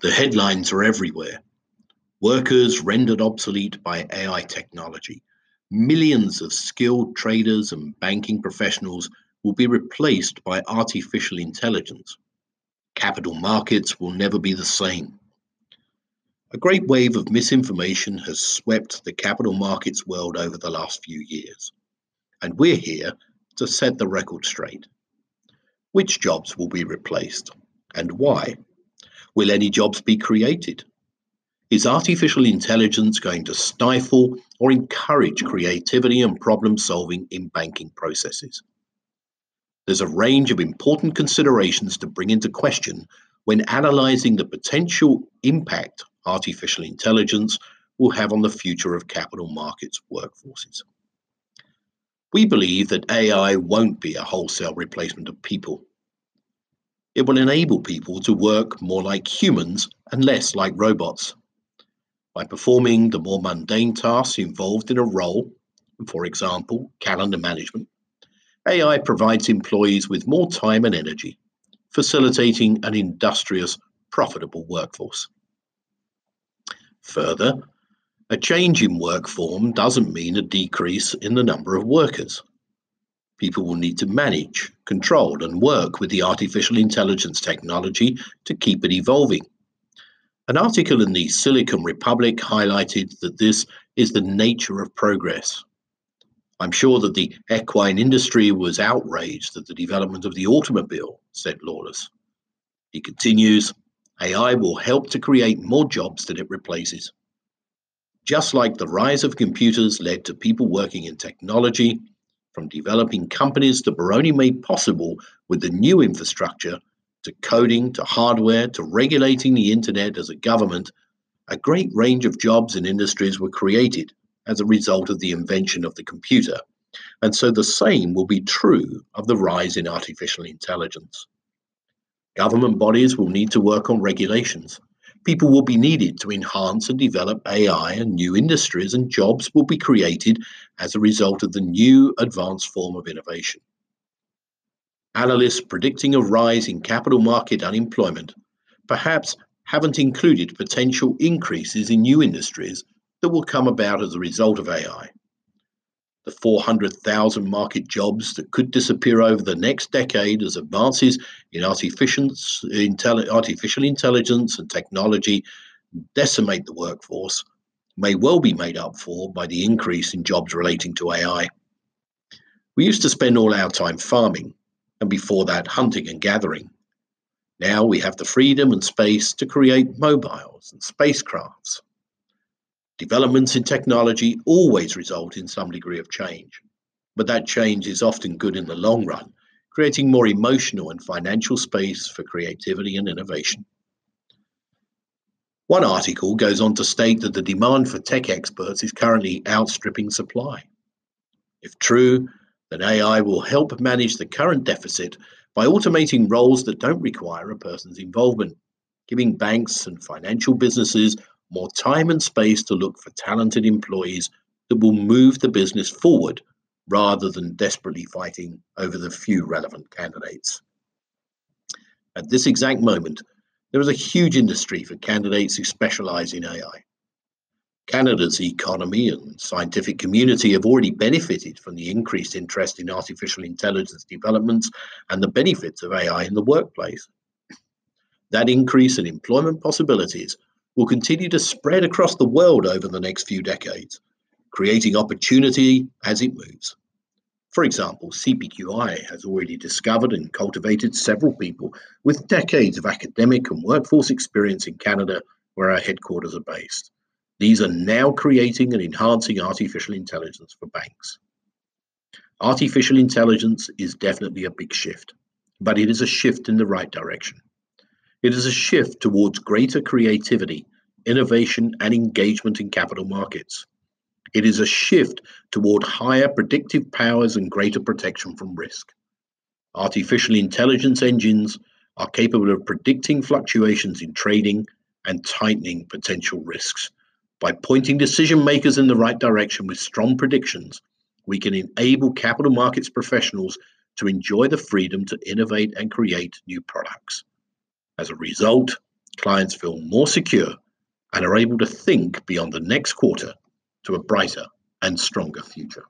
The headlines are everywhere. Workers rendered obsolete by AI technology. Millions of skilled traders and banking professionals will be replaced by artificial intelligence. Capital markets will never be the same. A great wave of misinformation has swept the capital markets world over the last few years, and we're here to set the record straight. Which jobs will be replaced and why? Will any jobs be created? Is artificial intelligence going to stifle or encourage creativity and problem solving in banking processes? There's a range of important considerations to bring into question when analysing the potential impact artificial intelligence will have on the future of capital markets workforces. We believe that AI won't be a wholesale replacement of people. It will enable people to work more like humans and less like robots. By performing the more mundane tasks involved in a role, for example, calendar management, AI provides employees with more time and energy, facilitating an industrious, profitable workforce. Further, a change in work form doesn't mean a decrease in the number of workers. People will need to manage, control, and work with the artificial intelligence technology to keep it evolving. An article in the Silicon Republic highlighted that this is the nature of progress. I'm sure that the equine industry was outraged at the development of the automobile, said Lawless. He continues AI will help to create more jobs than it replaces. Just like the rise of computers led to people working in technology, from developing companies that were only made possible with the new infrastructure, to coding, to hardware, to regulating the internet as a government, a great range of jobs and industries were created as a result of the invention of the computer. And so the same will be true of the rise in artificial intelligence. Government bodies will need to work on regulations. People will be needed to enhance and develop AI, and new industries and jobs will be created as a result of the new advanced form of innovation. Analysts predicting a rise in capital market unemployment perhaps haven't included potential increases in new industries that will come about as a result of AI. The 400,000 market jobs that could disappear over the next decade as advances in artificial, intelligence and technology decimate the workforce may well be made up for by the increase in jobs relating to AI. We used to spend all our time farming, and before that, hunting and gathering. Now we have the freedom and space to create mobiles and spacecrafts. Developments in technology always result in some degree of change, but that change is often good in the long run, creating more emotional and financial space for creativity and innovation. One article goes on to state that the demand for tech experts is currently outstripping supply. If true, then AI will help manage the current deficit by automating roles that don't require a person's involvement, giving banks and financial businesses more time and space to look for talented employees that will move the business forward rather than desperately fighting over the few relevant candidates. At this exact moment, there is a huge industry for candidates who specialize in AI. Canada's economy and scientific community have already benefited from the increased interest in artificial intelligence developments and the benefits of AI in the workplace. That increase in employment possibilities will continue to spread across the world over the next few decades, creating opportunity as it moves. For example, CPQI has already discovered and cultivated several people with decades of academic and workforce experience in Canada, where our headquarters are based. These are now creating and enhancing artificial intelligence for banks. Artificial intelligence is definitely a big shift, but it is a shift in the right direction. It is a shift towards greater creativity, innovation, and engagement in capital markets. It is a shift toward higher predictive powers and greater protection from risk. Artificial intelligence engines are capable of predicting fluctuations in trading and tightening potential risks. By pointing decision makers in the right direction with strong predictions, we can enable capital markets professionals to enjoy the freedom to innovate and create new products. As a result, clients feel more secure and are able to think beyond the next quarter to a brighter and stronger future.